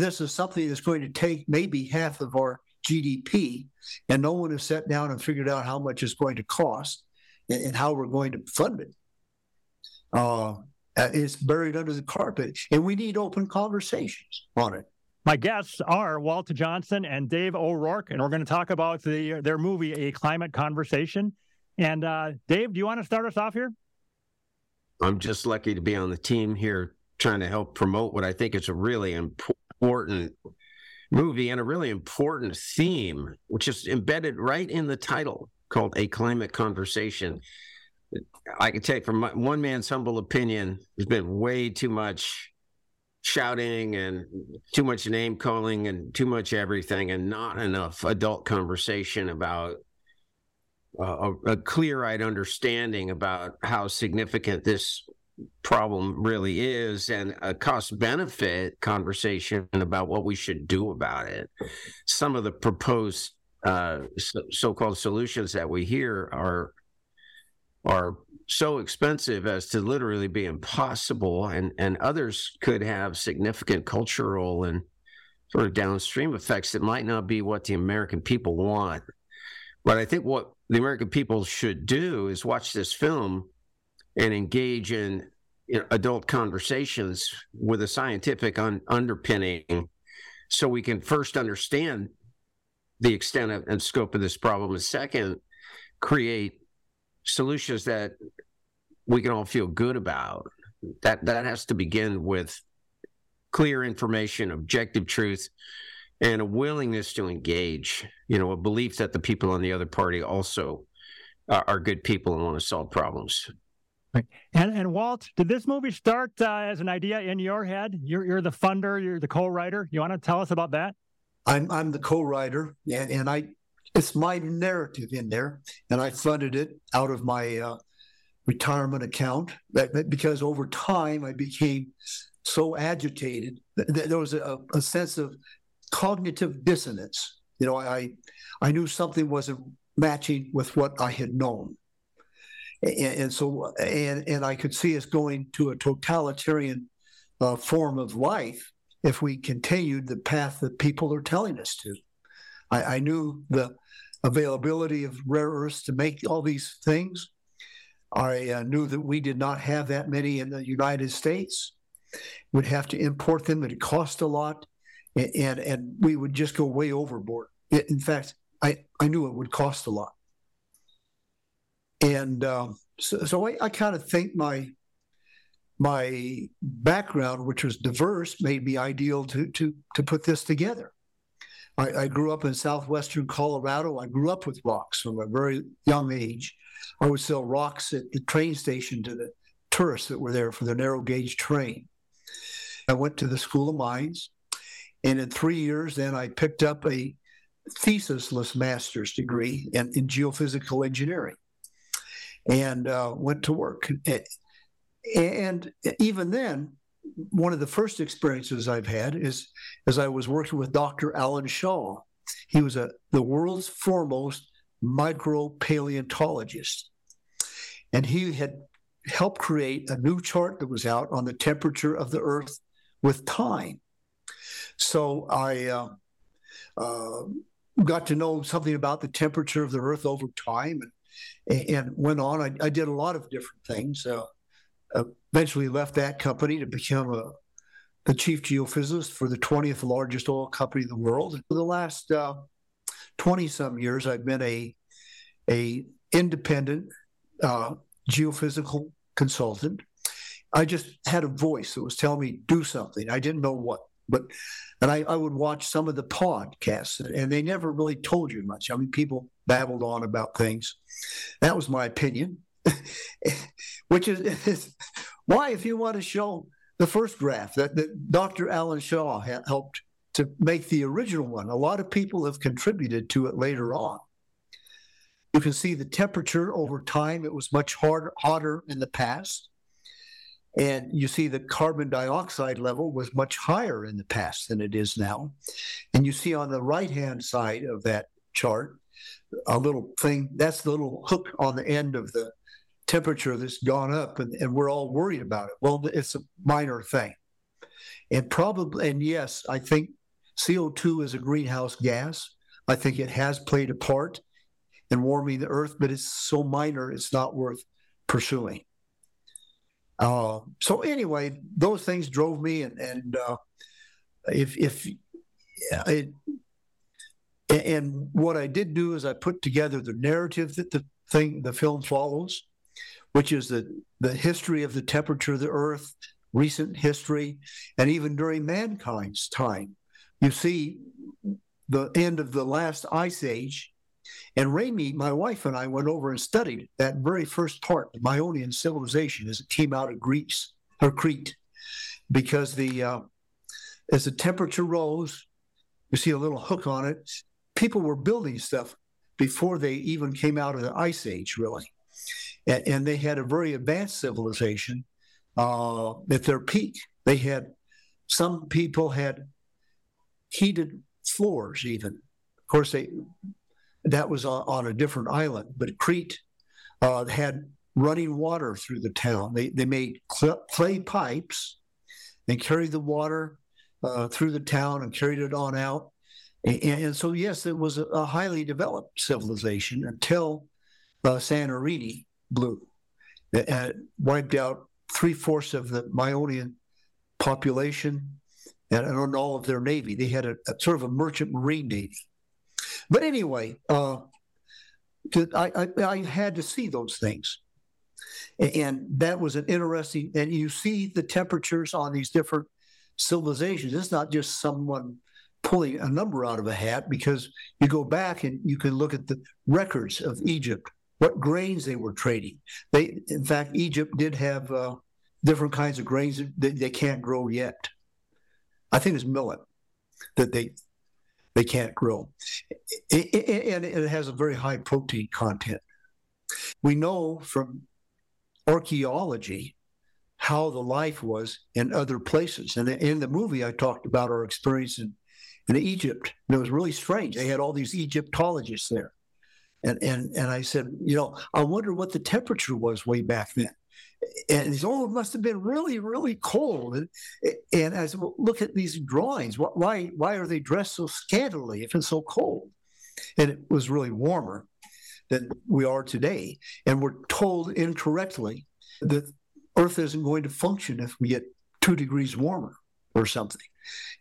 this is something that's going to take maybe half of our GDP, and no one has sat down and figured out how much it's going to cost and, and how we're going to fund it. Uh, it's buried under the carpet, and we need open conversations on it. My guests are Walter Johnson and Dave O'Rourke, and we're going to talk about the, their movie, A Climate Conversation. And uh, Dave, do you want to start us off here? I'm just lucky to be on the team here trying to help promote what I think is a really important movie and a really important theme, which is embedded right in the title called A Climate Conversation. I can take from my, one man's humble opinion, there's been way too much shouting and too much name calling and too much everything and not enough adult conversation about uh, a, a clear-eyed understanding about how significant this problem really is and a cost benefit conversation about what we should do about it some of the proposed uh, so, called solutions that we hear are are so expensive as to literally be impossible, and and others could have significant cultural and sort of downstream effects that might not be what the American people want. But I think what the American people should do is watch this film and engage in you know, adult conversations with a scientific un- underpinning so we can first understand the extent of, and scope of this problem and second create solutions that we can all feel good about. That that has to begin with clear information, objective truth, and a willingness to engage. You know, a belief that the people on the other party also are, are good people and want to solve problems. Right. And and Walt, did this movie start uh, as an idea in your head? You're you're the funder, you're the co-writer. You want to tell us about that? I'm I'm the co-writer, and, and I it's my narrative in there, and I funded it out of my uh, retirement account because over time I became so agitated that there was a, a sense of cognitive dissonance. You know, I I knew something wasn't matching with what I had known, and, and so and and I could see us going to a totalitarian uh, form of life if we continued the path that people are telling us to. I, I knew the availability of rare earths to make all these things I uh, knew that we did not have that many in the United States. We'd have to import them. and It cost a lot, and, and, and we would just go way overboard. It, in fact, I, I knew it would cost a lot. And um, so, so I, I kind of think my my background, which was diverse, made me ideal to to to put this together. I, I, grew up in southwestern Colorado. I grew up with rocks from a very young age. I would sell rocks at the train station to the tourists that were there for the narrow gauge train. I went to the School of Mines, and in three years, then I picked up a thesis-less master's degree in, in geophysical engineering, and uh, went to work. And even then, one of the first experiences I've had is as I was working with Dr. Alan Shaw. He was a the world's foremost micropaleontologist. And he had helped create a new chart that was out on the temperature of the Earth with time. So I uh, uh, got to know something about the temperature of the Earth over time and, and went on. I, I did a lot of different things. Uh, eventually left that company to become a, the chief geophysicist for the 20th largest oil company in the world. For the last 20 uh, some years, I've been a a independent uh, geophysical consultant. I just had a voice that was telling me do something. I didn't know what, but and I, I would watch some of the podcasts, and they never really told you much. I mean, people babbled on about things. That was my opinion, which is, why, if you want to show the first graph that, that Dr. Alan Shaw helped to make the original one, a lot of people have contributed to it later on. You can see the temperature over time. It was much harder, hotter in the past. And you see the carbon dioxide level was much higher in the past than it is now. And you see on the right hand side of that chart a little thing that's the little hook on the end of the temperature that's gone up, and, and we're all worried about it. Well, it's a minor thing. And probably, and yes, I think CO2 is a greenhouse gas. I think it has played a part in warming the earth, but it's so minor, it's not worth pursuing. Uh, so anyway, those things drove me, and, and uh, if if it, and what I did do is I put together the narrative that the thing the film follows, which is the the history of the temperature of the Earth, recent history, and even during mankind's time. You see the end of the last ice age. And Rami, my wife, and I went over and studied that very first part, the Minoan civilization, as it came out of Greece or Crete, because the uh, as the temperature rose, you see a little hook on it. People were building stuff before they even came out of the ice age, really, and, and they had a very advanced civilization uh, at their peak. They had some people had heated floors, even. Of course, they that was on, on a different island, but Crete uh, had running water through the town. They they made clay pipes and carried the water uh, through the town and carried it on out. And, and so, yes, it was a, highly developed civilization until uh, Santorini blew. It, wiped out three fourths of the Minoan population and, and all of their navy. They had a, a, sort of a merchant marine navy. But anyway, uh, I, I, I had to see those things. And that was an interesting, and you see the temperatures on these different civilizations. It's not just someone pulling a number out of a hat because you go back and you can look at the records of Egypt, what grains they were trading. They, in fact, Egypt did have uh, different kinds of grains that they can't grow yet. I think it's millet that they they can't grow, and it has a very high protein content. We know from archaeology how the life was in other places. And in the movie, I talked about our experience in, in Egypt. And it was really strange. They had all these Egyptologists there. And, and, and I said, you know, I wonder what the temperature was way back then. And he said, oh, it must have been really, really cold. And, and I said, well, look at these drawings. Why, why are they dressed so scantily if it's so cold? And it was really warmer than we are today. And we're told incorrectly that Earth isn't going to function if we get two degrees warmer or something.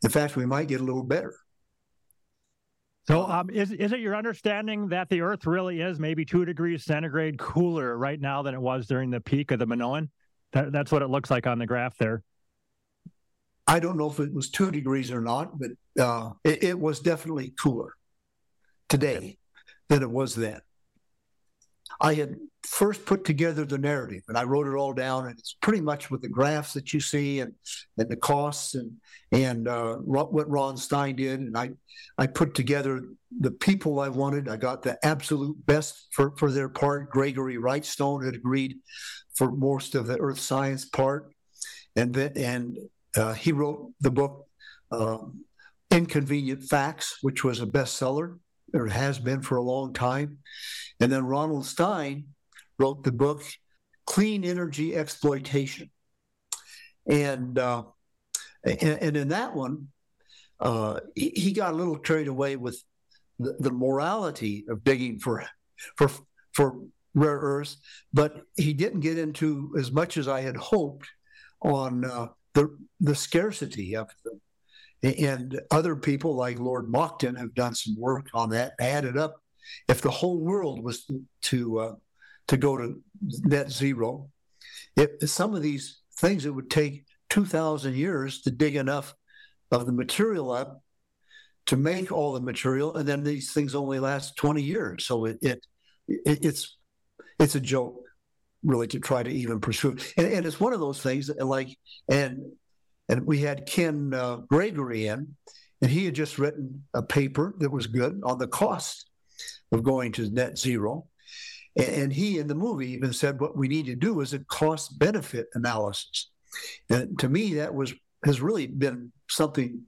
In fact, we might get a little better. So, um, is is it your understanding that the Earth really is maybe two degrees centigrade cooler right now than it was during the peak of the Minoan? That, that's what it looks like on the graph there. I don't know if it was two degrees or not, but uh, it, it was definitely cooler today than it was then. I had first put together the narrative and I wrote it all down and it's pretty much with the graphs that you see and, and the costs and and uh, what Ron Stein did and I I put together the people I wanted. I got the absolute best for, for their part. Gregory Wrightstone had agreed for most of the earth science part. And then and uh, he wrote the book uh, Inconvenient Facts which was a bestseller or has been for a long time and then Ronald Stein wrote the book Clean Energy Exploitation. And, uh, and, and, in that one, uh, he, he, got a little carried away with the, the morality of digging for, for, for rare earths, but he didn't get into as much as I had hoped on uh, the, the scarcity of them. And other people like Lord Monckton have done some work on that, added up. If the whole world was to uh, to go to net zero. If some of these things, it would take 2,000 years to dig enough of the material up to make all the material, and then these things only last 20 years. So it, it, it it's it's a joke, really, to try to even pursue. And, and it's one of those things like, and and we had Ken uh, Gregory in, and he had just written a paper that was good on the cost of going to net zero. And he in the movie even said what we need to do is a cost benefit analysis. And to me, that was has really been something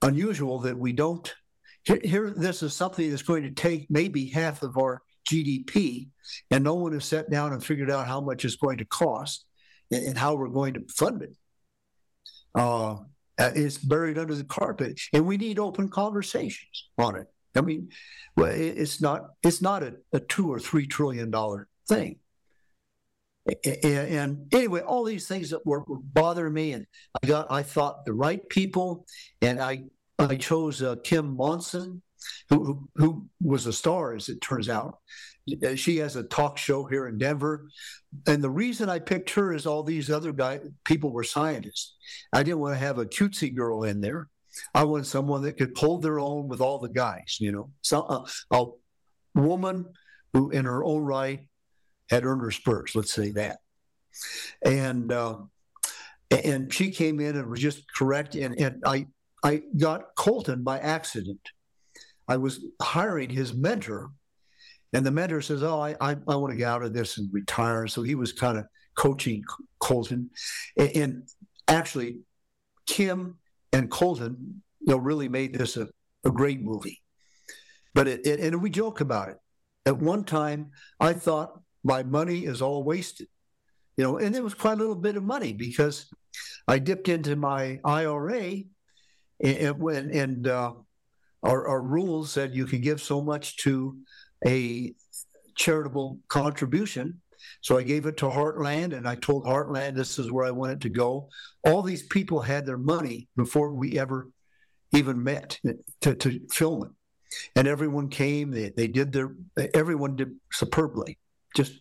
unusual that we don't. Here, here, this is something that's going to take maybe half of our GDP, and no one has sat down and figured out how much it's going to cost and, and how we're going to fund it. Uh, it's buried under the carpet, and we need open conversations on it. I mean, well, it's not it's not a, a two or three trillion dollar thing. And, anyway, all these things that were, were, bothering me, and I got I thought the right people, and I I chose uh, Kim Monson, who who was a star as it turns out. Uh, she has a talk show here in Denver, and the reason I picked her is all these other guy people were scientists. I didn't want to have a cutesy girl in there. I wanted someone that could hold their own with all the guys. You know, so uh, a woman who, in her own right, had earned her spurs. Let's say that, and uh, and she came in and was just correct. And and I I got Colton by accident. I was hiring his mentor and the mentor says, "Oh, I I, I want to get out of this and retire." So he was kind of coaching Colton, and, and actually, Kim and Colton, you know, really made this a, a great movie. But it, it and we joke about it. At one time, I thought my money is all wasted, you know, and it was quite a little bit of money because I dipped into my IRA, and when and uh, our, our rules said you could give so much to a charitable contribution. So I gave it to Heartland and I told Heartland this is where I wanted to go. All these people had their money before we ever even met to, to film it. And everyone came, they, they did their, everyone did superbly, just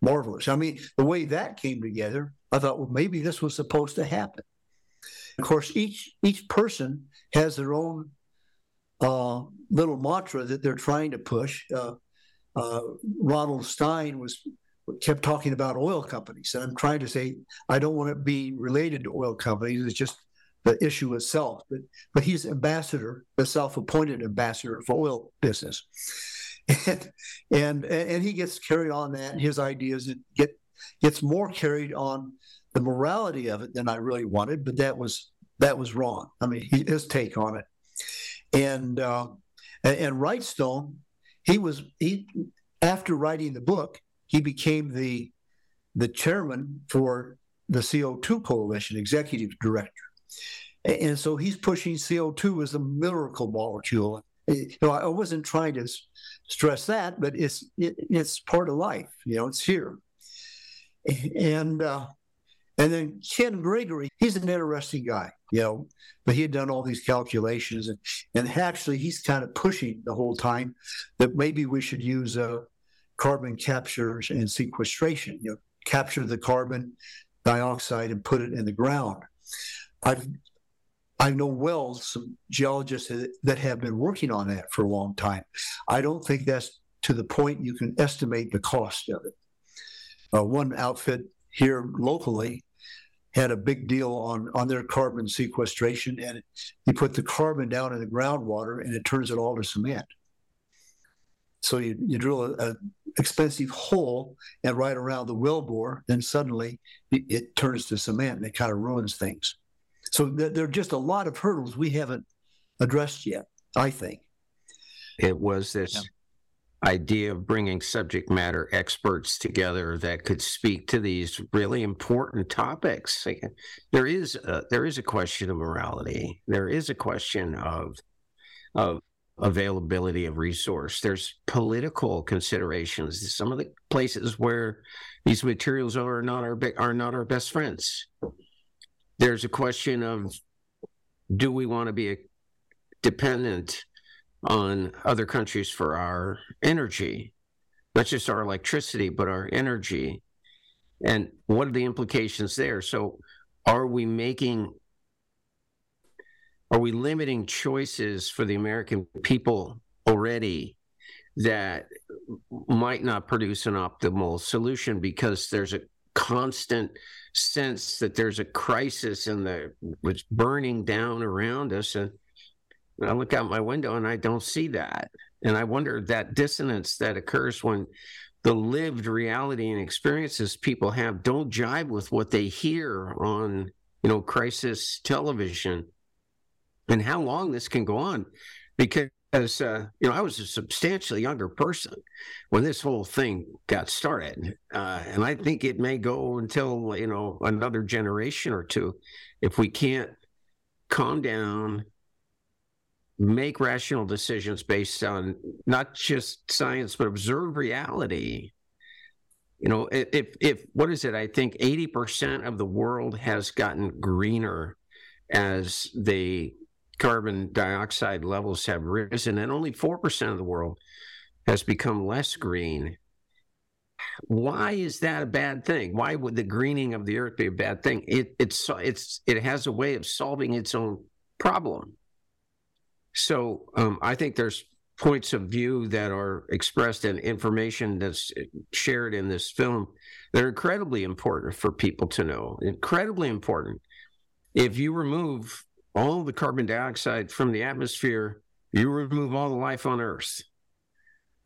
marvelous. I mean, the way that came together, I thought, well, maybe this was supposed to happen. Of course, each each person has their own uh, little mantra that they're trying to push. Uh, uh, Ronald Stein was kept talking about oil companies, and I'm trying to say I don't want to be related to oil companies. It's just the issue itself. But but he's ambassador, the self-appointed ambassador for oil business, and and and he gets carried on that. His ideas get gets more carried on the morality of it than I really wanted, but that was that was wrong. I mean, his take on it and uh, and Wrightstone, he was he after writing the book, he became the the chairman for the CO2 coalition, executive director, and so he's pushing CO2 as a miracle molecule. You know, I wasn't trying to stress that, but it's it, it's part of life. You know, it's here, and uh, and then Ken Gregory, he's an interesting guy, you know, but he had done all these calculations and, and actually he's kind of pushing the whole time that maybe we should use uh, carbon capture and sequestration, you know, capture the carbon dioxide and put it in the ground. I've I know well some geologists that have been working on that for a long time. I don't think that's to the point you can estimate the cost of it. Uh, one outfit here locally had a big deal on on their carbon sequestration, and you put the carbon down in the groundwater, and it turns it all to cement. So you, you drill a, a expensive hole and right around the wellbore, then suddenly it, it, turns to cement, and it kind of ruins things. So th- there are just a lot of hurdles we haven't addressed yet. I think it was this. Yeah idea of bringing subject matter experts together that could speak to these really important topics. There is a, there is a question of morality. There is a question of of availability of resource. There's political considerations. Some of the places where these materials are not our are not our best friends. There's a question of do we want to be dependent on other countries for our energy, not just our electricity, but our energy. And what are the implications there? So, are we making, are we limiting choices for the American people already that might not produce an optimal solution because there's a constant sense that there's a crisis in the what's burning down around us and I look out my window and I don't see that. And I wonder that dissonance that occurs when the lived reality and experiences people have don't jibe with what they hear on, you know, crisis television and how long this can go on. Because as uh, you know, I was a substantially younger person when this whole thing got started, uh, and I think it may go until you know another generation or two if we can't calm down, make rational decisions based on not just science but observe reality. You know, if if what is it? I think eighty percent of the world has gotten greener as the carbon dioxide levels have risen, and only 4% of the world has become less green. Why is that a bad thing? Why would the greening of the earth be a bad thing? It, it's, it's, it has a way of solving its own problem. So um, I think there's points of view that are expressed in information that's shared in this film that are incredibly important for people to know. Incredibly important. If you remove all the carbon dioxide from the atmosphere, you remove all the life on Earth.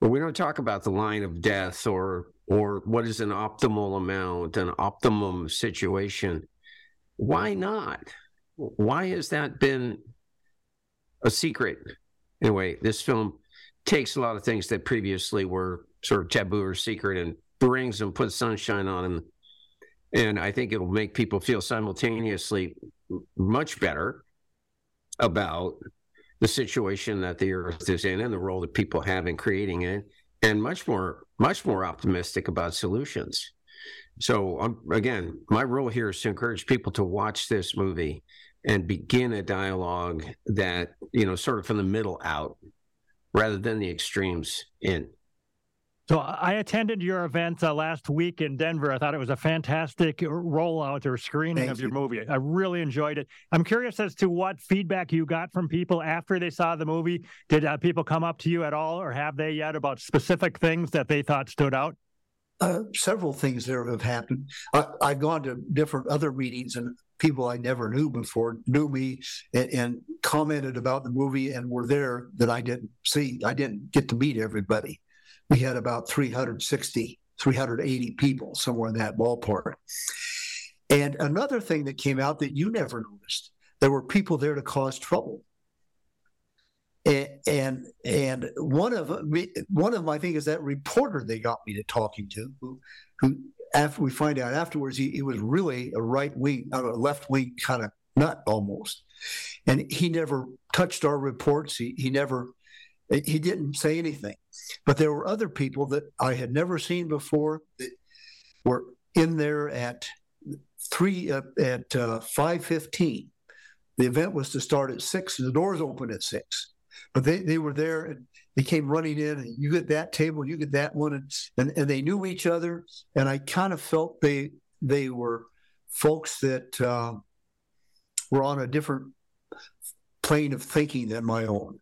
But we don't talk about the line of death or or what is an optimal amount, an optimum situation. Why not? Why has that been a secret? Anyway, this film takes a lot of things that previously were sort of taboo or secret and brings them, puts sunshine on them. And I think it'll make people feel simultaneously much better about the situation that the earth is in and the role that people have in creating it and much more much more optimistic about solutions so um, again my role here is to encourage people to watch this movie and begin a dialogue that you know sort of from the middle out rather than the extremes in so I attended your event uh, last week in Denver. I thought it was a fantastic rollout or screening Thank of your you. movie. I really enjoyed it. I'm curious as to what feedback you got from people after they saw the movie. Did uh, people come up to you at all, or have they yet about specific things that they thought stood out? Uh, several things there have happened. I, have gone to different other meetings, and people I never knew before knew me and, and commented about the movie and were there that I didn't see. I didn't get to meet everybody we had about 360, 380 people, somewhere in that ballpark. And another thing that came out that you never noticed, there were people there to cause trouble. And and, one of one of I think, is that reporter they got me to talking to, who, who after we find out afterwards, he, he was really a right wing, a left wing kind of nut almost, and he never touched our reports. He he never he didn't say anything. But there were other people that I had never seen before that were in there at three uh, at uh, five fifteen. The event was to start at six, and the doors opened at six. But they, they were there and they came running in, and you get that table, you get that one, and, and, and they knew each other. And I kind of felt they they were folks that uh, were on a different plane of thinking than my own.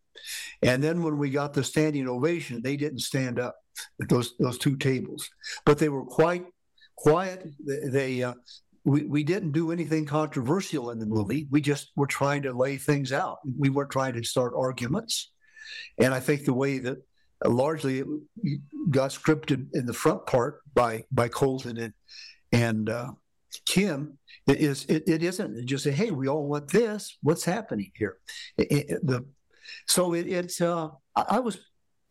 And then when we got the standing ovation, they didn't stand up at those those two tables, but they were quite quiet. They, they uh, we, we didn't do anything controversial in the movie. We just were trying to lay things out. We weren't trying to start arguments. And I think the way that uh, largely it got scripted in the front part by by Colton and and uh, Kim it is it, it isn't just say hey we all want this. What's happening here? It, the so it, it's uh, I was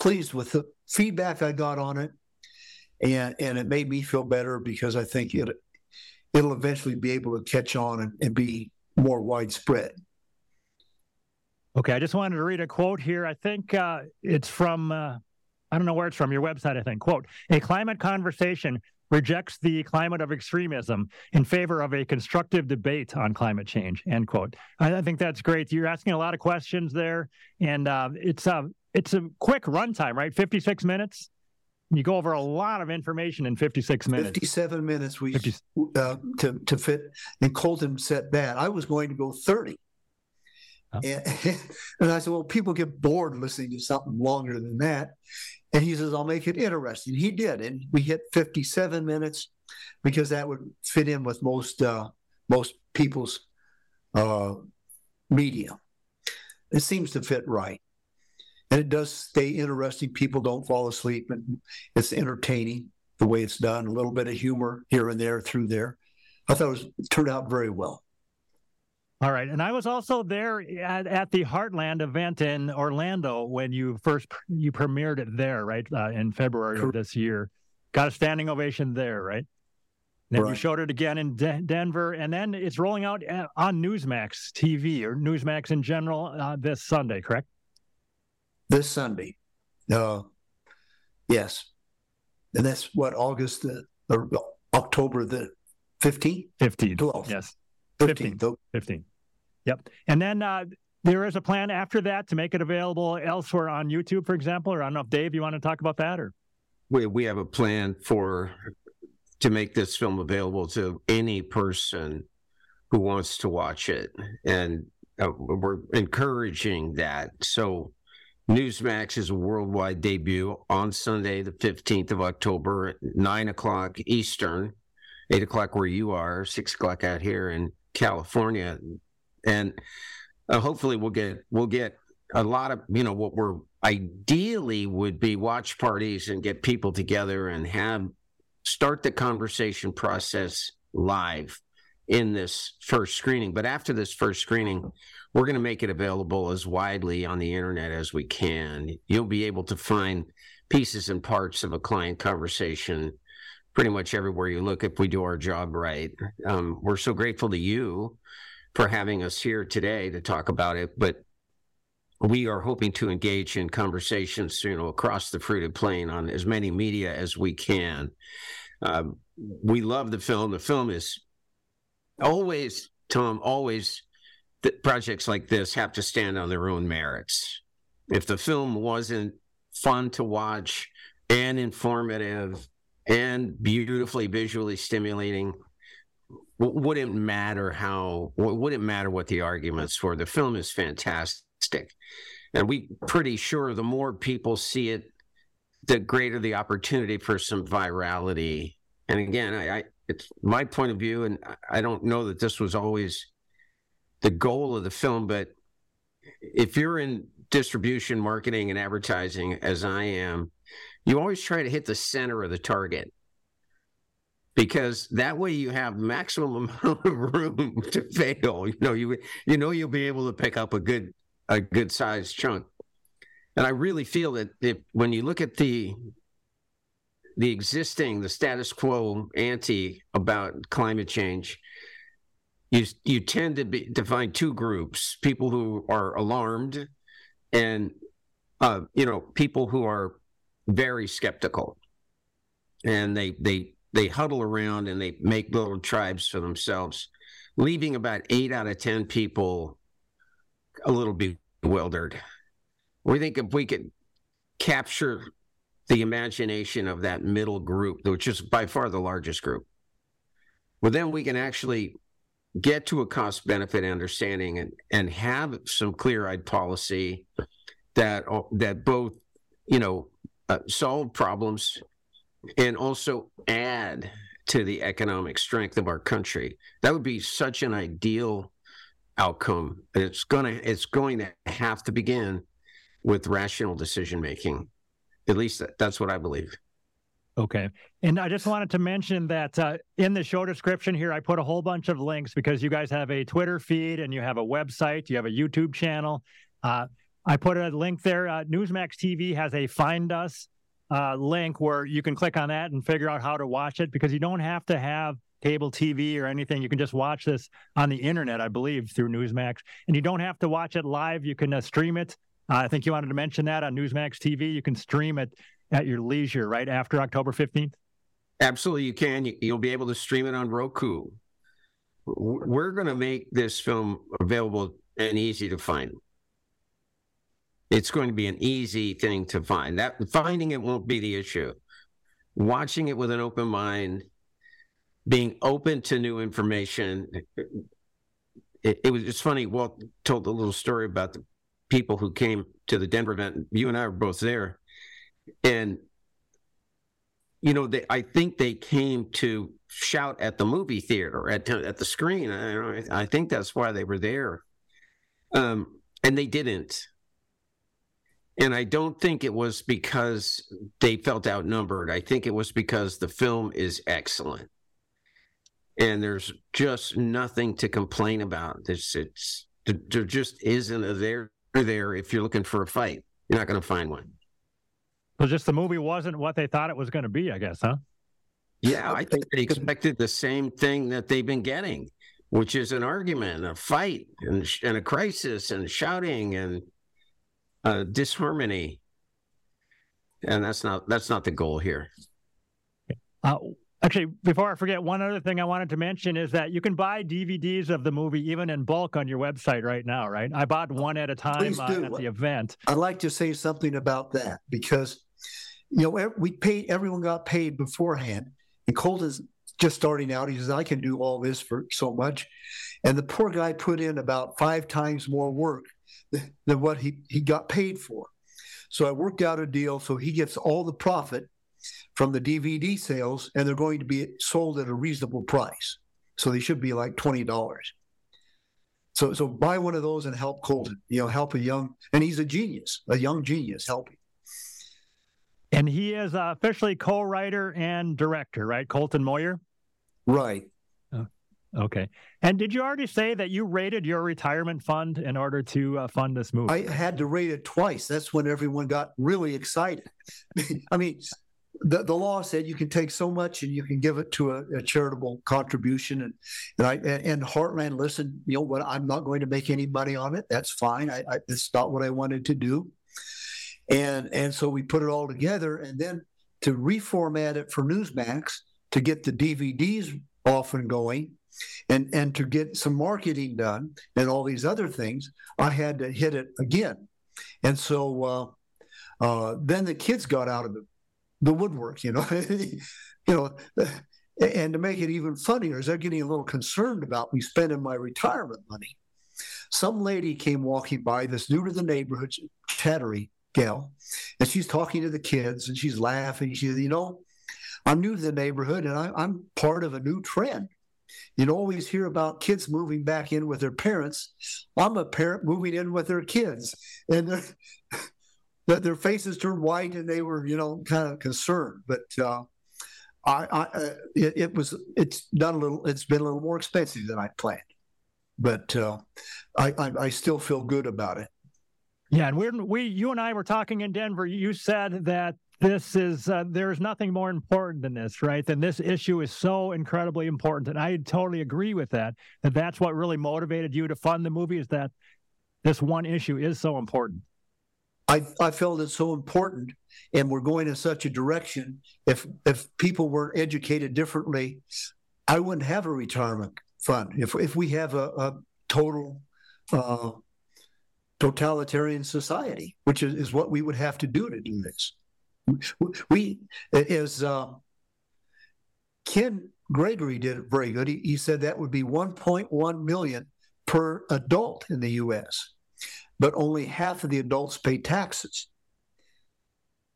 pleased with the feedback I got on it, and and it made me feel better because I think it it'll eventually be able to catch on and, and be more widespread. Okay, I just wanted to read a quote here. I think uh, it's from uh, I don't know where it's from. Your website, I think. Quote: A climate conversation rejects the climate of extremism in favor of a constructive debate on climate change. End quote. I, I think that's great. You're asking a lot of questions there, and uh, it's a uh, it's a quick runtime, right? 56 minutes. You go over a lot of information in 56 minutes. 57 minutes we 50... uh, to to fit, and Colton said that. I was going to go 30. And, and I said, well, people get bored listening to something longer than that. And he says, I'll make it interesting. He did. And we hit 57 minutes because that would fit in with most uh, most people's uh, media. It seems to fit right. And it does stay interesting. People don't fall asleep, and it's entertaining the way it's done. A little bit of humor here and there through there. I thought it, was, it turned out very well. All right, and I was also there at, at the Heartland event in Orlando when you first you premiered it there, right, uh, in February of this year. Got a standing ovation there, right? Then right. you showed it again in De- Denver, and then it's rolling out uh, on Newsmax TV or Newsmax in general uh, this Sunday, correct? This Sunday, uh, yes, and that's what August the or October the fifteenth, fifteenth, twelfth, yes, fifteenth, fifteenth. Yep. And then uh, there is a plan after that to make it available elsewhere on YouTube, for example. Or I don't know if Dave, you want to talk about that, or we we have a plan for to make this film available to any person who wants to watch it, and uh, we're encouraging that. So. Newsmax is a worldwide debut on Sunday, the 15th of October at 9 o'clock Eastern, 8 o'clock where you are, 6 o'clock out here in California. And uh, hopefully we'll get we'll get a lot of you know what we're ideally would be watch parties and get people together and have start the conversation process live in this first screening. But after this first screening we're going to make it available as widely on the internet as we can. You'll be able to find pieces and parts of a climate conversation pretty much everywhere you look if we do our job right um, we're so grateful to you for having us here today to talk about it. But we are hoping to engage in conversations, you know, across the fruited plain on as many media as we can. Um, we love the film. The film is always, Tom, always that projects like this have to stand on their own merits. If the film wasn't fun to watch and informative and beautifully visually stimulating, wouldn't matter how wouldn't matter what the arguments were. The film is fantastic. And we pretty sure the more people see it the greater the opportunity for some virality. And again I, I it's my point of view and i don't know that this was always the goal of the film but if you're in distribution marketing and advertising as i am you always try to hit the center of the target because that way you have maximum amount of room to fail. You know, you you know you'll be able to pick up a good a good sized chunk. And I really feel that if when you look at the the existing the status quo ante about climate change, you you tend to be to find two groups: people who are alarmed, and uh, you know people who are very skeptical, and they they they huddle around and they make little tribes for themselves, leaving about eight out of 10 people a little bewildered. We think if we could capture the imagination of that middle group, which is by far the largest group, well, then we can actually get to a cost benefit understanding and, and have some clear eyed policy that, that both, you know, uh, solve problems and also add to the economic strength of our country. That would be such an ideal outcome. It's gonna it's going to have to begin with rational decision making. At least that's what I believe. Okay. And I just wanted to mention that uh, in the show description here, I put a whole bunch of links because you guys have a Twitter feed and you have a website, you have a YouTube channel. Uh, I put a link there. Uh, Newsmax TV has a Find Us uh, link where you can click on that and figure out how to watch it because you don't have to have cable TV or anything. You can just watch this on the internet, I believe, through Newsmax. And you don't have to watch it live. You can uh, stream it. Uh, I think you wanted to mention that on Newsmax TV. You can stream it at your leisure right after October 15th. Absolutely, you can. You'll be able to stream it on Roku. We're going to make this film available and easy to find it's going to be an easy thing to find. That finding it won't be the issue. Watching it with an open mind, being open to new information. It, it was it's funny. Walt told a little story about the people who came to the Denver event. You and I were both there, and you know, they, I think they came to shout at the movie theater at at the screen. I, I think that's why they were there, um, and they didn't and I don't think it was because they felt outnumbered. I think it was because the film is excellent. and there's just nothing to complain about. It's it's there just isn't a there there if you're looking for a fight. You're not going to find one. So just the movie wasn't what they thought it was going to be, I guess, huh? Yeah, I think they expected the same thing that they've been getting, which is an argument, a fight, and, and a crisis, and shouting and uh, disharmony. And that's not that's not the goal here. Uh, Actually, before I forget, one other thing I wanted to mention is that you can buy DVDs of the movie even in bulk on your website right now, right? I bought one at a time uh, at the event. I'd like to say something about that because, you know, we paid, everyone got paid beforehand. And Colton's just starting out. He says, I can do all this for so much. And the poor guy put in about five times more work than what he, he got paid for. So I worked out a deal so he gets all the profit from the DVD sales, and they're going to be sold at a reasonable price. So they should be like twenty dollars. So so buy one of those and help Colton. You know, help a young and he's a genius, a young genius helping. And he is uh, officially co-writer and director, right? Colton Moyer. Right. Okay. And did you already say that you rated your retirement fund in order to uh, fund this movie? I had to rate it twice. That's when everyone got really excited. I mean, the, the law said you can take so much and you can give it to a, a charitable contribution and and I and Heartland listened you know what I'm not going to make any money on it that's fine I, I it's not what I wanted to do and and so we put it all together and then to reformat it for Newsmax to get the DVDs off and going and and to get some marketing done and all these other things I had to hit it again and so uh, uh, then the kids got out of it the woodwork, you know, you know, and to make it even funnier is they're getting a little concerned about me spending my retirement money. Some lady came walking by, this new to the neighborhood, chattery gal, and she's talking to the kids and she's laughing. She you know, I'm new to the neighborhood and I, I'm part of a new trend. You always hear about kids moving back in with their parents. I'm a parent moving in with their kids, and that their faces turned white and they were, you know, kind of concerned. But uh, I, I uh, it, it, was, it's done a little, it's been a little more expensive than I planned, but uh, I, I, I still feel good about it. Yeah, and we we you and I were talking in Denver. You said that this is uh, there's nothing more important than this, right? Than this issue is so incredibly important, and I totally agree with that. That that's what really motivated you to fund the movie is that this one issue is so important. I, I felt it's so important and we're going in such a direction. If if people were educated differently, I wouldn't have a retirement fund. If if we have a, a total uh, totalitarian society, which is, is what we would have to do to do this. We is uh, Ken Gregory did it very good. He, he said that would be 1.1 million per adult in the U.S but only half of the adults pay taxes.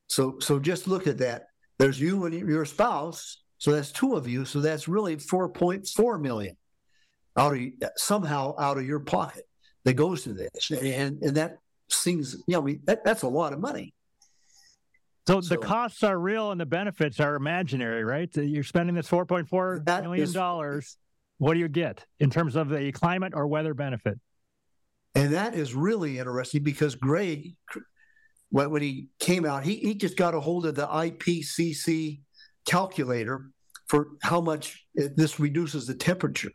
So, so just look at that. There's you and your spouse, so that's two of you. So that's really 4.4 million out of somehow out of your pocket that goes to this, and and that seems you know mean, that, that's a lot of money. So, so, the costs are real and the benefits are imaginary, right? You're spending this 4.4 million dollars. What do you get in terms of the climate or weather benefit? And that is really interesting because Greg, when he came out, he, he just got a hold of the IPCC calculator for how much this reduces the temperature.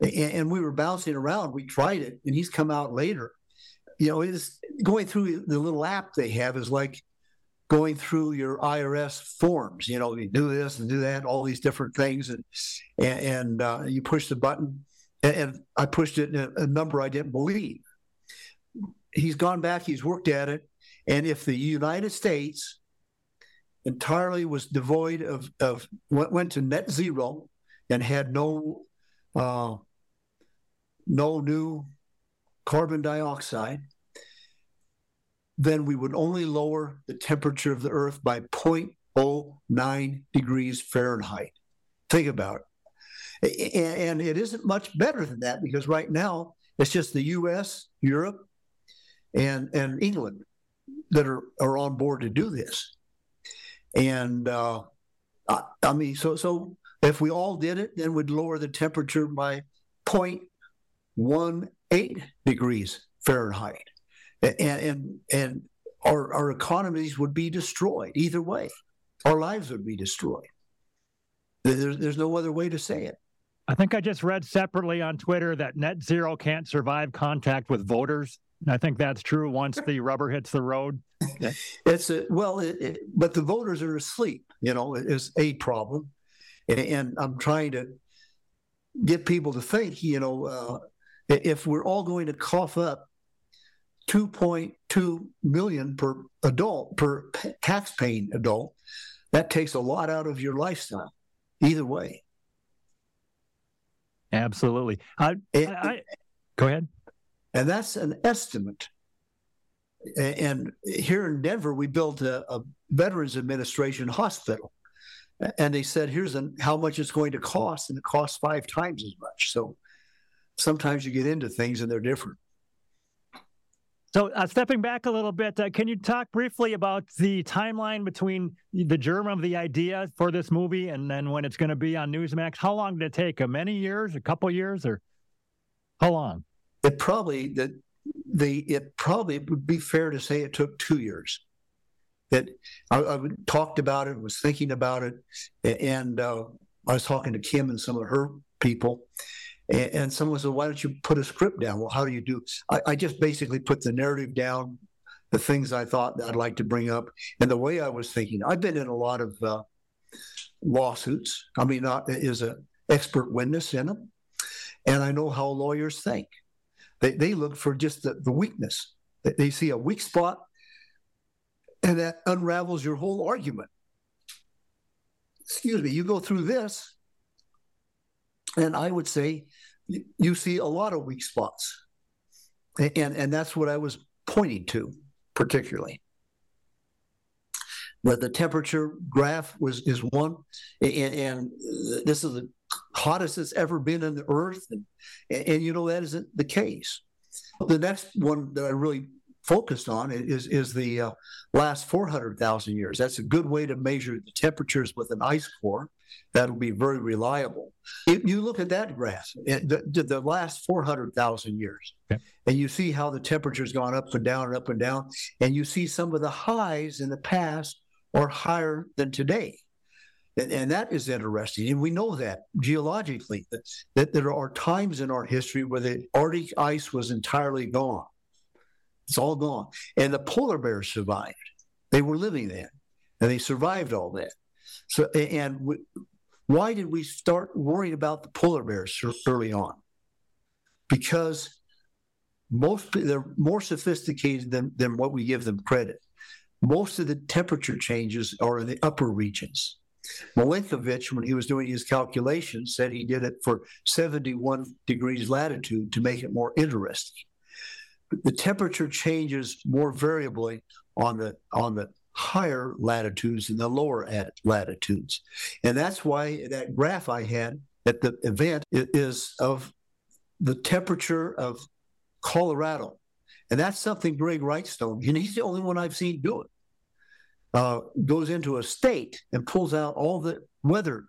And, and we were bouncing around. We tried it, and he's come out later. You know, it's going through the little app they have is like going through your IRS forms. You know, you do this and do that, all these different things, and and, and uh, you push the button, and I pushed it in a number I didn't believe. He's gone back, he's worked at it, and if the United States entirely was devoid of, of went to net zero and had no uh, no new carbon dioxide, then we would only lower the temperature of the Earth by 0.09 degrees Fahrenheit. Think about it. And it isn't much better than that because right now it's just the U.S., Europe, and and England that are are on board to do this. And uh, I, I mean, so so If we all did it, then we'd lower the temperature by 0.18 degrees Fahrenheit. And, and, and our, our economies would be destroyed either way. Our lives would be destroyed. There's, there's no other way to say it. I think I just read separately on Twitter that net zero can't survive contact with voters. I think that's true once the rubber hits the road. It's a, well, it, it, but the voters are asleep. You know, is a problem, and, and, I'm trying to get people to think. You know, uh, if we're all going to cough up 2.2 million per adult per tax-paying adult, that takes a lot out of your lifestyle. Either way. Absolutely. I, I, go ahead. And that's an estimate. And here in Denver, we built a, a Veterans Administration hospital. And they said, here's an, how much it's going to cost. And it costs five times as much. So sometimes you get into things and they're different. So, uh, stepping back a little bit, uh, can you talk briefly about the timeline between the germ of the idea for this movie and then when it's going to be on Newsmax? How long did it take? A many years, a couple years, or how long? It probably that the it probably would be fair to say it took two years. That I, I talked about it, was thinking about it, and uh, I was talking to Kim and some of her people, and, and someone said, "Why don't you put a script down?" Well, how do you do? I, I just basically put the narrative down, the things I thought that I'd like to bring up, and the way I was thinking. I've been in a lot of uh, lawsuits. I mean, not is an expert witness in them, and I know how lawyers think. They they look for just the, the weakness. They see a weak spot, and that unravels your whole argument. Excuse me. You go through this, and I would say you see a lot of weak spots. And, and that's what I was pointing to, particularly. But the temperature graph was is one, and, and this is the hottest it's ever been on the Earth, and, and you know that isn't the case. The next one that I really focused on is is the uh, last 400,000 years. That's a good way to measure the temperatures with an ice core. That'll be very reliable. If you look at that graph, the, the last 400,000 years, okay. and you see how the temperature's gone up and down and up and down, and you see some of the highs in the past are higher than today. And, and that is interesting. And we know that geologically, that, that there are times in our history where the Arctic ice was entirely gone it's all gone. And the polar bears survived. They were living then, and they survived all that. So, and we, why did we start worrying about the polar bears early on? Because most they're more sophisticated than, than what we give them credit. Most of the temperature changes are in the upper regions. Milankovitch, when he was doing his calculations, said he did it for 71 degrees latitude to make it more interesting the temperature changes more variably on the on the higher latitudes than the lower latitudes, and that's why that graph I had at the event is of the temperature of Colorado, and that's something Greg Wrightstone, and he's the only one I've seen do it. Uh, goes into a state and pulls out all the weather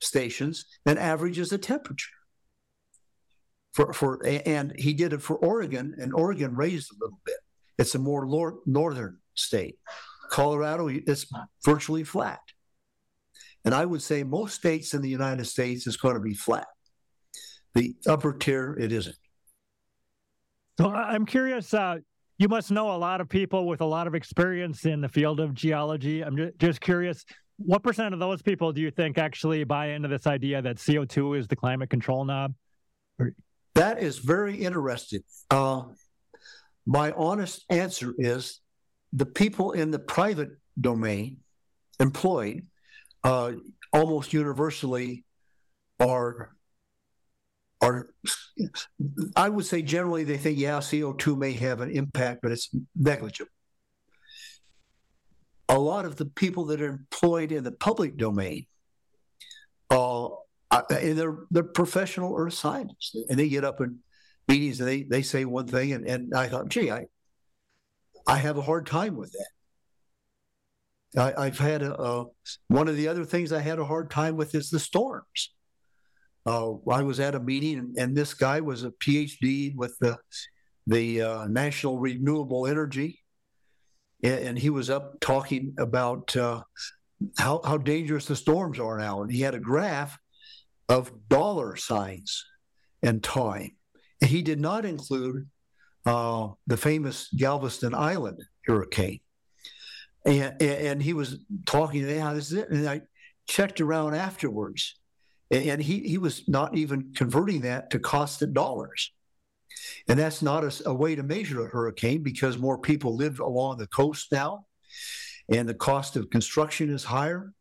stations and averages the temperature for for and he did it for Oregon, and Oregon raised a little bit. It's a more lor- northern state. Colorado is virtually flat, and I would say most states in the United States is going to be flat. The upper tier, it isn't. So I'm curious. Uh, you must know a lot of people with a lot of experience in the field of geology. I'm just curious. What percent of those people do you think actually buy into this idea that CO2 is the climate control knob? That is very interesting. Uh, my honest answer is the people in the private domain employed uh, almost universally are are I would say generally they think yeah CO2 may have an impact but it's negligible. A lot of the people that are employed in the public domain uh, and they're they're professional earth scientists, and they get up in meetings and they they say one thing, and, and I thought, gee, I I have a hard time with that. I, have had a, a, one of the other things I had a hard time with is the storms. Uh, I was at a meeting, and, and, this guy was a PhD with the the uh, National Renewable Energy, and, and, he was up talking about uh, how how dangerous the storms are now, and he had a graph of dollar signs and time. And he did not include uh, the famous Galveston Island hurricane. And, and he was talking, yeah, this is it. And I checked around afterwards, and he, he was not even converting that to cost in dollars. And that's not a, a way to measure a hurricane because more people live along the coast now, and the cost of construction is higher.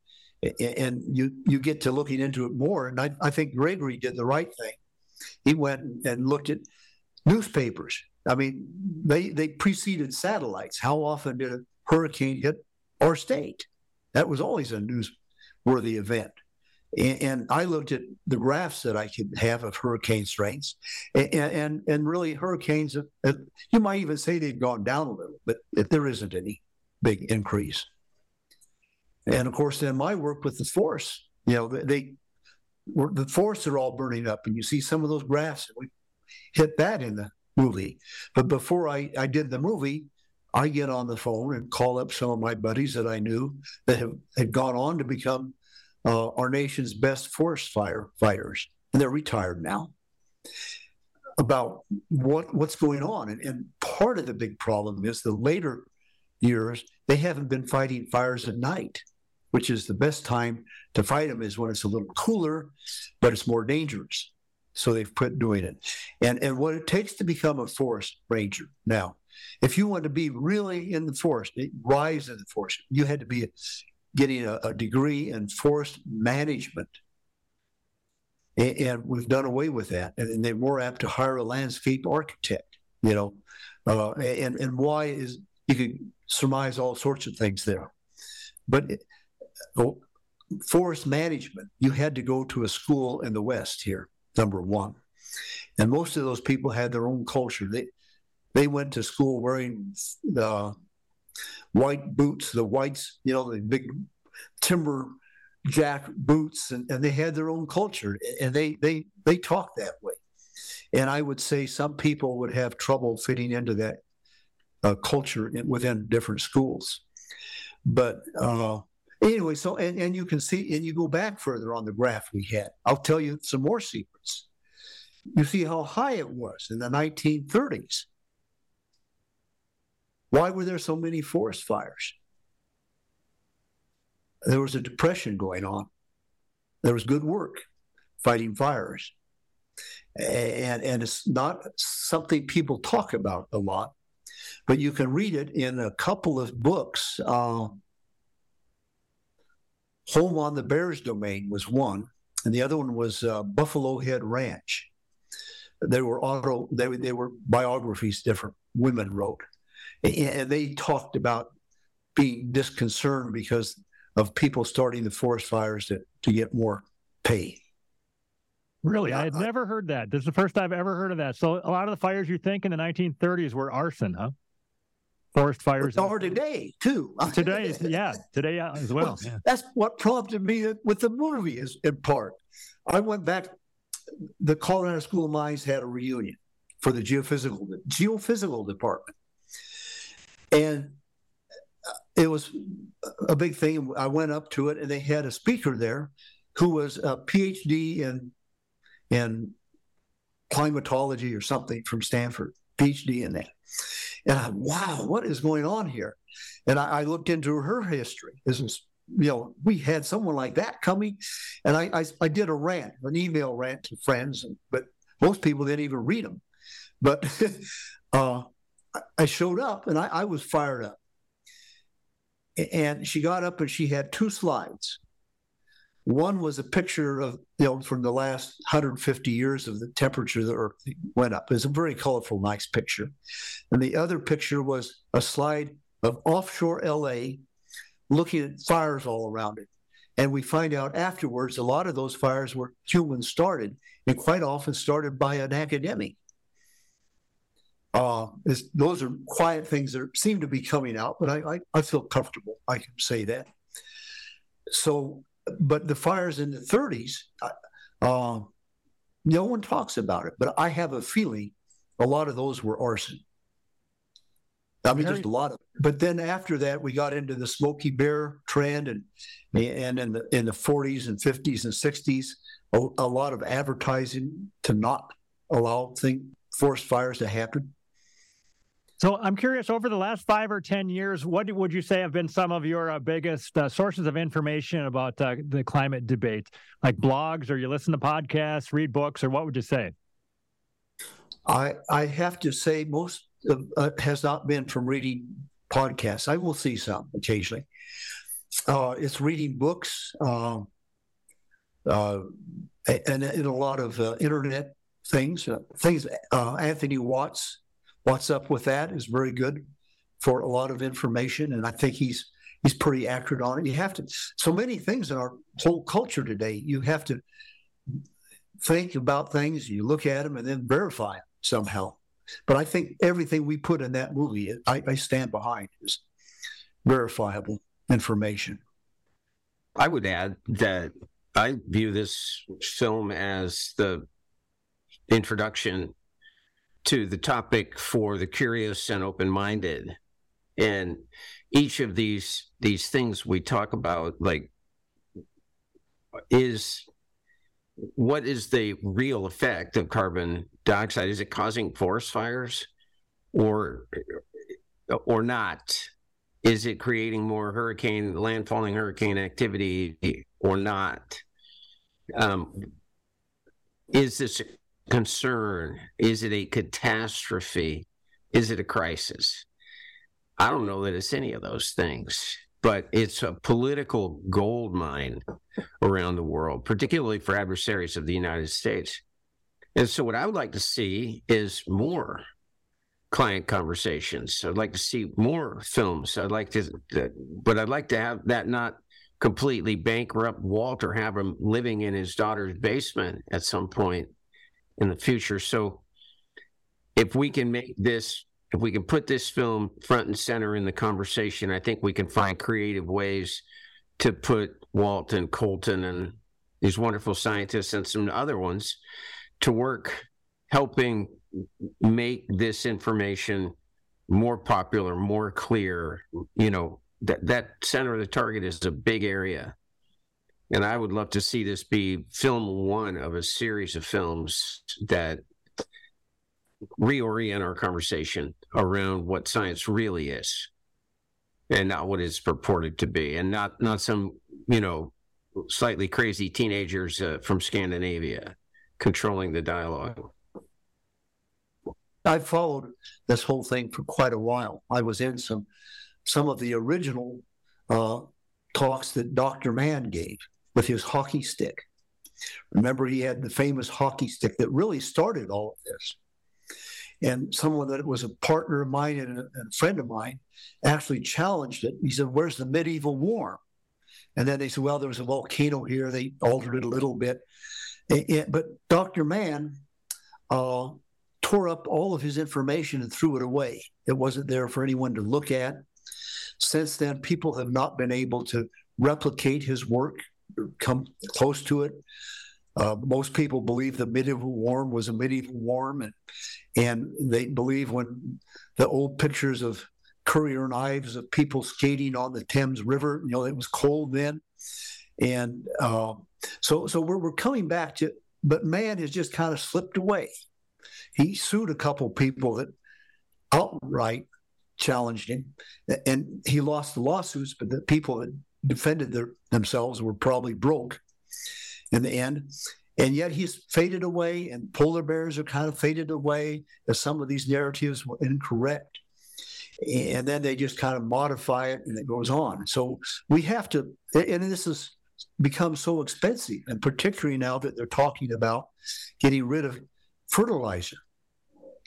And you, you get to looking into it more. And I, I think Gregory did the right thing. He went and looked at newspapers. I mean, they, they preceded satellites. How often did a hurricane hit our state? That was always a newsworthy event. And, I looked at the graphs that I could have of hurricane strengths, and and, and really hurricanes. Uh, you might even say they've gone down a little, but there isn't any big increase. And of course, then my work with the force, you know, they, the forests are all burning up, and you see some of those graphs. We hit that in the movie, but before I, I did the movie, I get on the phone and call up some of my buddies that I knew that have had gone on to become uh, our nation's best forest firefighters, and they're retired now. About what what's going on, and, and part of the big problem is the later years they haven't been fighting fires at night, which is the best time to fight them is when it's a little cooler, but it's more dangerous. So they've quit doing it, and and what it takes to become a forest ranger now. If you want to be really in the forest, rise in the forest, you had to be getting a, a degree in forest management. And, and, we've done away with that. And, and, they're more apt to hire a landscape architect, you know. Uh, and, and why is you could surmise all sorts of things there. But oh, forest management, you had to go to a school in the West here, number one. And most of those people had their own culture. They, they went to school wearing the white boots, the whites, you know, the big timber jack boots, and, and they had their own culture, and they they they talked that way. And I would say some people would have trouble fitting into that uh, culture within different schools. But uh, anyway, so and, and you can see, and you go back further on the graph we had. I'll tell you some more secrets. You see how high it was in the 1930s. Why were there so many forest fires? There was a depression going on. There was good work fighting fires. And, and it's not something people talk about a lot, but you can read it in a couple of books. Uh, Home on the Bears Domain was one, and the other one was uh, Buffalo Head Ranch. They were auto, they, they were biographies different women wrote and they talked about being disconcerted because of people starting the forest fires to, to get more pay. Really? I had never heard that. This is the first I've ever heard of that. So a lot of the fires you think in the 1930s were arson, huh? Forest fires. Or today, too. Today, yeah, today uh, as well. well yeah. That's what prompted me with the movie, is in part. I went back. The Colorado School of Mines had a reunion for the geophysical geophysical department, and uh, it was a big thing. I went up to it, and they had a speaker there who was a PhD in in climatology or something from Stanford, PhD in that. And I, wow, what is going on here? And I, I looked into her history. This is, you know, we had someone like that coming, and I, I, I did a rant, an email rant to friends, but most people didn't even read them. But uh, I showed up and I, I was fired up. And she got up and she had two slides. One was a picture of, you know, from the last 150 years of the temperature the Earth went up. It's a very colorful, nice picture. And the other picture was a slide of offshore LA looking at fires all around it. And we find out afterwards a lot of those fires were human started and quite often started by an academic uh, those are quiet things that seem to be coming out, but I, I, I feel comfortable. I can say that. So, but the fires in the 30s, uh, no one talks about it, but I have a feeling a lot of those were arson. I mean, just a lot of. But then after that, we got into the Smokey Bear trend, and and in the in the 40s and 50s and 60s, a, a lot of advertising to not allow thing, forest fires to happen. So I'm curious, over the last five or 10 years, what would you say have been some of your uh, biggest uh, sources of information about uh, the climate debate? Like blogs, or you listen to podcasts, read books, or what would you say? I, I have to say, most of, uh, has not been from reading podcasts. I will see some occasionally. Uh, it's reading books um, uh, and, and, a lot of internet things. things Anthony Watts Watts Up With That is very good for a lot of information, and I think he's he's pretty accurate on it. You have to so many things in our whole culture today. You have to think about things, you look at them, and then verify them somehow. But I think everything we put in that movie, I, I stand behind, is verifiable information. I would add that I view this film as the introduction to the topic for the curious and open-minded. And each of these these things we talk about like is what is the real effect of carbon dioxide? Is it causing forest fires or or not? Is it creating more hurricane landfalling hurricane activity or not? Um, is this concern? Is it a catastrophe? Is it a crisis? I don't know that it's any of those things, but it's a political gold mine around the world, particularly for adversaries of the United States. And so, what I would like to see is more climate conversations. I'd like to see more films. I'd like to, but I'd like to have that not completely bankrupt Walter, have him living in his daughter's basement at some point in the future. So if we can make this, if we can put this film front and center in the conversation, I think we can find creative ways to put Walt and Colton and these wonderful scientists and some other ones to work helping make this information more popular, more clear. You know, that that center of the target is a big area and I would love to see this be film one of a series of films that reorient our conversation around what science really is and not what it's purported to be and not not some you know slightly crazy teenagers uh, from Scandinavia controlling the dialogue. I followed this whole thing for quite a while. I was in some some of the original uh, talks that Dr. Mann gave with his hockey stick. Remember, he had the famous hockey stick that really started all of this. And someone that was a partner of mine and a, and a friend of mine actually challenged it. He said, Where's the medieval war? And then they said, Well, there was a volcano here. They altered it a little bit. but Dr. Mann uh, tore up all of his information and threw it away. It wasn't there for anyone to look at. Since then, people have not been able to replicate his work come close to it. Uh, most people believe the medieval warm was a medieval warm, and and they believe when the old pictures of Currier and Ives of people skating on the Thames River, you know, it was cold then, and uh, so so we're we're coming back to, but Mann has just kind of slipped away. He sued a couple people that outright challenged him, and he lost the lawsuits, but the people that defended their, themselves were probably broke in the end. And yet he's faded away, and polar bears are kind of faded away as some of these narratives were incorrect. And then they just kind of modify it and it goes on. So we have to, and this has become so expensive, and particularly now that they're talking about getting rid of fertilizer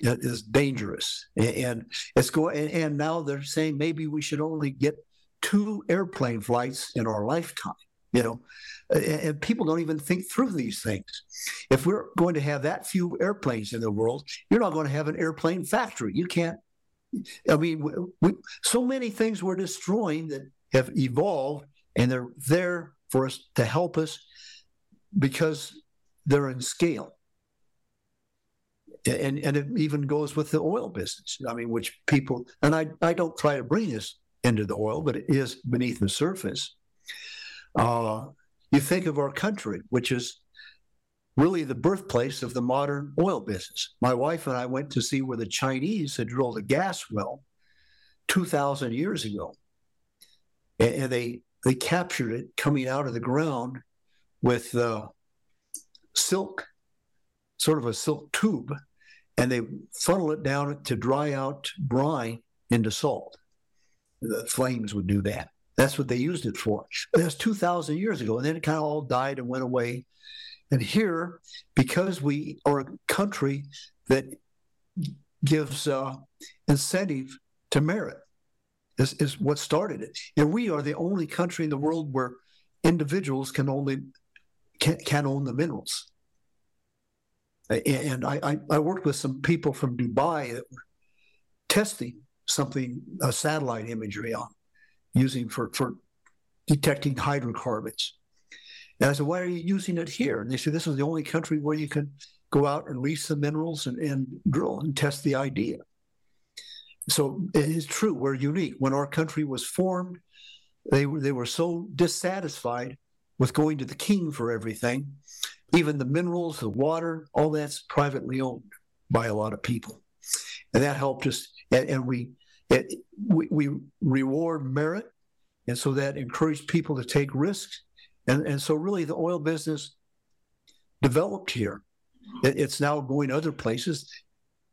that is dangerous. And it's going, and now they're saying maybe we should only get two airplane flights in our lifetime You know, and, people don't even think through these things. If we're going to have that few airplanes in the world, you're not going to have an airplane factory. You can't. I mean, we, so many things we're destroying that have evolved, and they're there for us to help us because they're in scale. And, and it even goes with the oil business. I mean, which people, and I, I don't try to bring this into the oil, but it is beneath the surface. Uh, you think of our country, which is really the birthplace of the modern oil business. My wife and I went to see where the Chinese had drilled a gas well 2,000 years ago. And they, they captured it coming out of the ground with uh, silk, sort of a silk tube, and they funnel it down to dry out brine into salt. The flames would do that. That's what they used it for. That's 2,000 years ago. And then it kind of all died and went away. And here, because we are a country that gives uh, incentive to merit, is, is what started it. And we are the only country in the world where individuals can only can, can own the minerals. And I, I worked with some people from Dubai that were testing something, a satellite imagery on, using for, for detecting hydrocarbons. And I said, why are you using it here? And they said, this is the only country where you can go out and lease the minerals and, and drill and test the idea. So it is true, we're unique. When our country was formed, they were, they were so dissatisfied with going to the king for everything. Even the minerals, the water, all that's privately owned by a lot of people. And that helped us. And, and we, it, we, we reward merit. And so that encouraged people to take risks. And, and so, really, the oil business developed here. It, it's now going other places.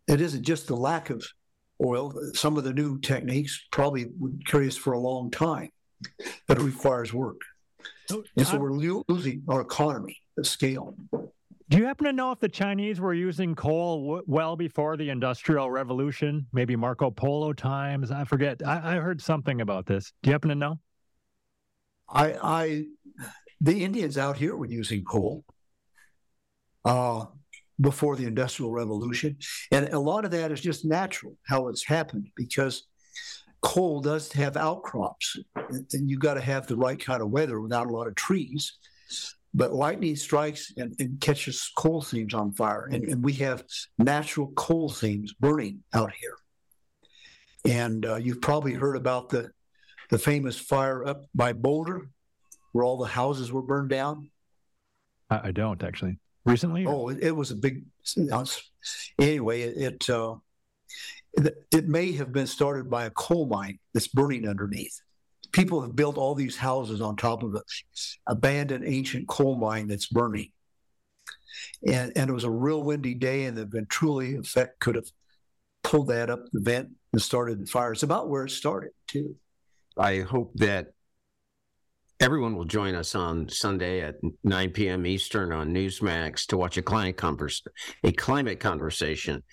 It isn't just the lack of oil. Some of the new techniques probably would carry us for a long time, but it requires work. And so we're losing our economy at scale. Do you happen to know if the Chinese were using coal w- well before the Industrial Revolution? Maybe Marco Polo times? I forget. I, I heard something about this. Do you happen to know? I, I, the Indians out here were using coal uh, before the Industrial Revolution, and a lot of that is just natural how it's happened because coal does have outcrops, and you've got to have the right kind of weather without a lot of trees. But lightning strikes and, and catches coal seams on fire, and, and, we have natural coal seams burning out here. And uh, you've probably heard about the the famous fire up by Boulder, where all the houses were burned down. I, I don't actually. Recently? Oh, it, it was a big. Anyway, it, it uh, it may have been started by a coal mine that's burning underneath. People have built all these houses on top of an abandoned ancient coal mine that's burning. And, and it was a real windy day, and the Venturi effect could have pulled that up the vent and started the fire. It's about where it started, too. I hope that everyone will join us on Sunday at 9 p.m. Eastern on Newsmax to watch a climate converse, a climate conversation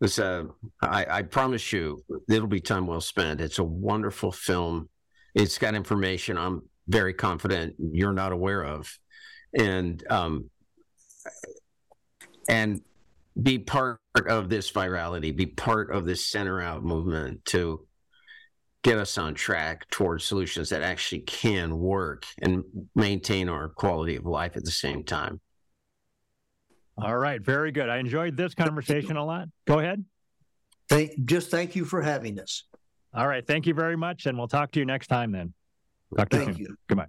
this, uh, I, I promise you, it'll be time well spent. It's a wonderful film. It's got information I'm very confident you're not aware of, and um, and be part of this virality, be part of this center out movement to get us on track towards solutions that actually can work and maintain our quality of life at the same time. All right, very good. I enjoyed this conversation a lot. Go ahead. Thank, just thank you for having us. All right, thank you very much, and we'll talk to you next time then. Talk to thank you. you. Goodbye.